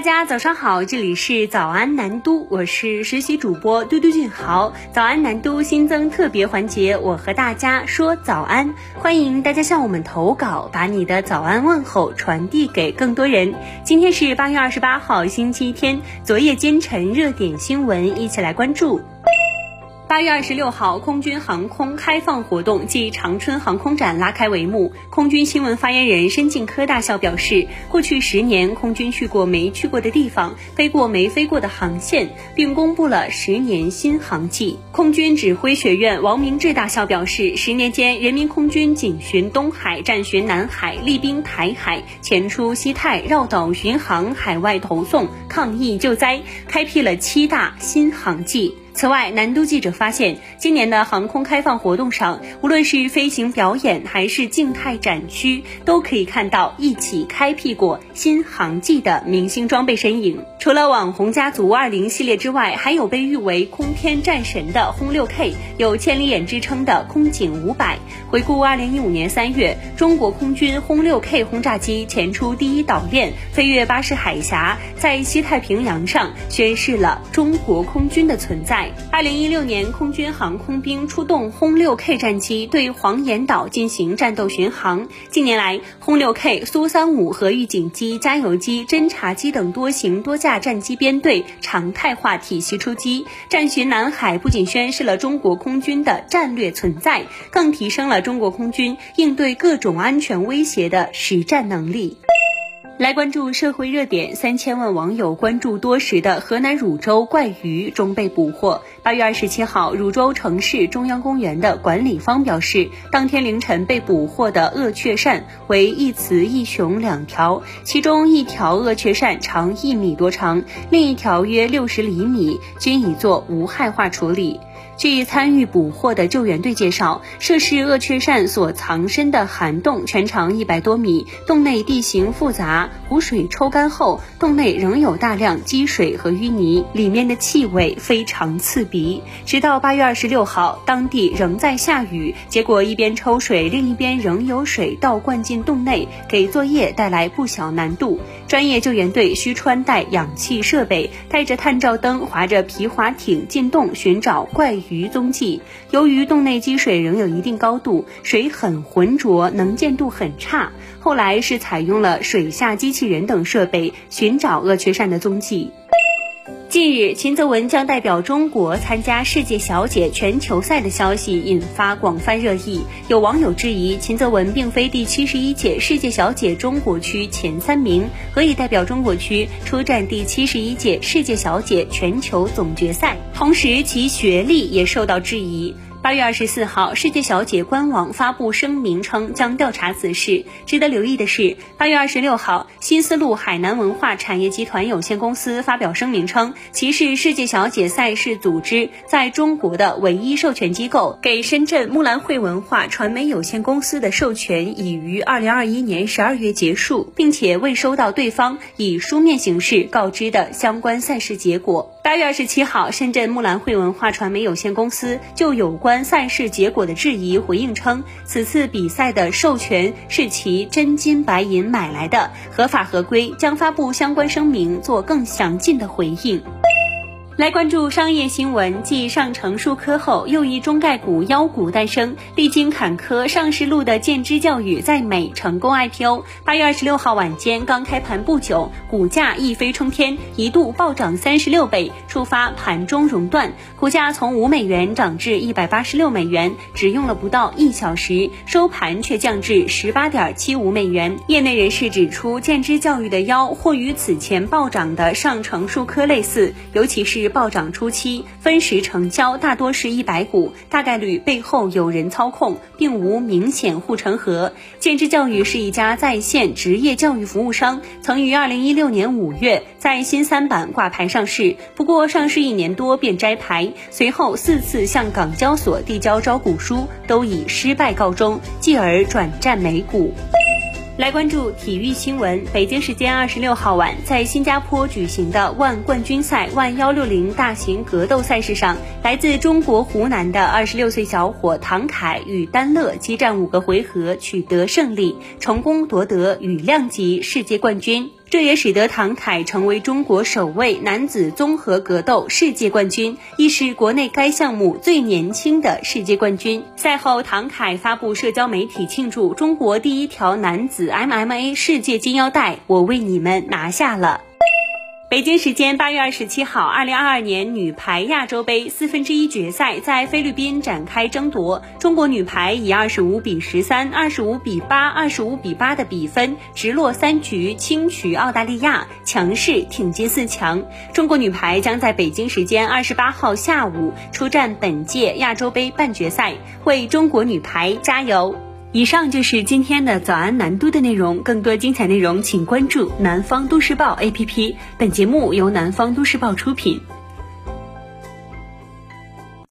大家早上好，这里是早安南都，我是实习主播嘟嘟俊豪。早安南都新增特别环节，我和大家说早安，欢迎大家向我们投稿，把你的早安问候传递给更多人。今天是八月二十八号，星期天，昨夜今晨热点新闻，一起来关注。八月二十六号，空军航空开放活动暨长春航空展拉开帷幕。空军新闻发言人申进科大校表示，过去十年，空军去过没去过的地方，飞过没飞过的航线，并公布了十年新航迹。空军指挥学院王明志大校表示，十年间，人民空军警巡东海、战巡南海、厉兵台海、前出西太、绕岛巡航、海外投送、抗疫救灾，开辟了七大新航迹。此外，南都记者发现，今年的航空开放活动上，无论是飞行表演还是静态展区，都可以看到一起开辟过新航迹的明星装备身影。除了网红家族二零系列之外，还有被誉为空天战神的轰六 K，有千里眼之称的空警五百。回顾二零一五年三月，中国空军轰六 K 轰炸机前出第一岛链，飞越巴士海峡，在西太平洋上宣示了中国空军的存在。二零一六年，空军航空兵出动轰六 K 战机对黄岩岛进行战斗巡航。近年来，轰六 K、苏三五和预警机、加油机、侦察机等多型多架战机编队常态化体系出击，战巡南海不仅宣示了中国空军的战略存在，更提升了中国空军应对各种安全威胁的实战能力。来关注社会热点，三千万网友关注多时的河南汝州怪鱼终被捕获。八月二十七号，汝州城市中央公园的管理方表示，当天凌晨被捕获的鳄雀鳝为一雌一雄两条，其中一条鳄雀鳝长一米多长，另一条约六十厘米，均已做无害化处理。据参与捕获的救援队介绍，涉事鳄雀鳝所藏身的涵洞全长一百多米，洞内地形复杂，湖水抽干后，洞内仍有大量积水和淤泥，里面的气味非常刺鼻。直到八月二十六号，当地仍在下雨，结果一边抽水，另一边仍有水倒灌进洞内，给作业带来不小难度。专业救援队需穿戴氧气设备，带着探照灯，划着皮划艇进洞寻找怪鱼。鱼踪迹。由于洞内积水仍有一定高度，水很浑浊，能见度很差。后来是采用了水下机器人等设备寻找鳄雀鳝的踪迹。近日，秦泽文将代表中国参加世界小姐全球赛的消息引发广泛热议。有网友质疑，秦泽文并非第七十一届世界小姐中国区前三名，何以代表中国区出战第七十一届世界小姐全球总决赛？同时，其学历也受到质疑。八月二十四号，世界小姐官网发布声明称将调查此事。值得留意的是，八月二十六号，新丝路海南文化产业集团有限公司发表声明称，其是世界小姐赛事组织在中国的唯一授权机构，给深圳木兰会文化传媒有限公司的授权已于二零二一年十二月结束，并且未收到对方以书面形式告知的相关赛事结果。八月二十七号，深圳木兰会文化传媒有限公司就有关赛事结果的质疑回应称，此次比赛的授权是其真金白银买来的，合法合规，将发布相关声明做更详尽的回应。来关注商业新闻，继上城数科后，又一中概股妖股诞生。历经坎坷，上市路的建知教育在美成功 IPO。八月二十六号晚间刚开盘不久，股价一飞冲天，一度暴涨三十六倍，触发盘中熔断。股价从五美元涨至一百八十六美元，只用了不到一小时，收盘却降至十八点七五美元。业内人士指出，建知教育的妖或与此前暴涨的上城数科类似，尤其是。暴涨初期，分时成交大多是一百股，大概率背后有人操控，并无明显护城河。建智教育是一家在线职业教育服务商，曾于二零一六年五月在新三板挂牌上市，不过上市一年多便摘牌，随后四次向港交所递交招股书，都以失败告终，继而转战美股。来关注体育新闻。北京时间二十六号晚，在新加坡举行的万冠军赛万幺六零大型格斗赛事上，来自中国湖南的二十六岁小伙唐凯与丹乐激战五个回合，取得胜利，成功夺得羽量级世界冠军。这也使得唐凯成为中国首位男子综合格斗世界冠军，亦是国内该项目最年轻的世界冠军。赛后，唐凯发布社交媒体庆祝中国第一条男子 MMA 世界金腰带，我为你们拿下了。北京时间八月二十七号，二零二二年女排亚洲杯四分之一决赛在菲律宾展开争夺。中国女排以二十五比十三、二十五比八、二十五比八的比分直落三局轻取澳大利亚，强势挺进四强。中国女排将在北京时间二十八号下午出战本届亚洲杯半决赛，为中国女排加油！以上就是今天的早安南都的内容，更多精彩内容请关注南方都市报 APP。本节目由南方都市报出品。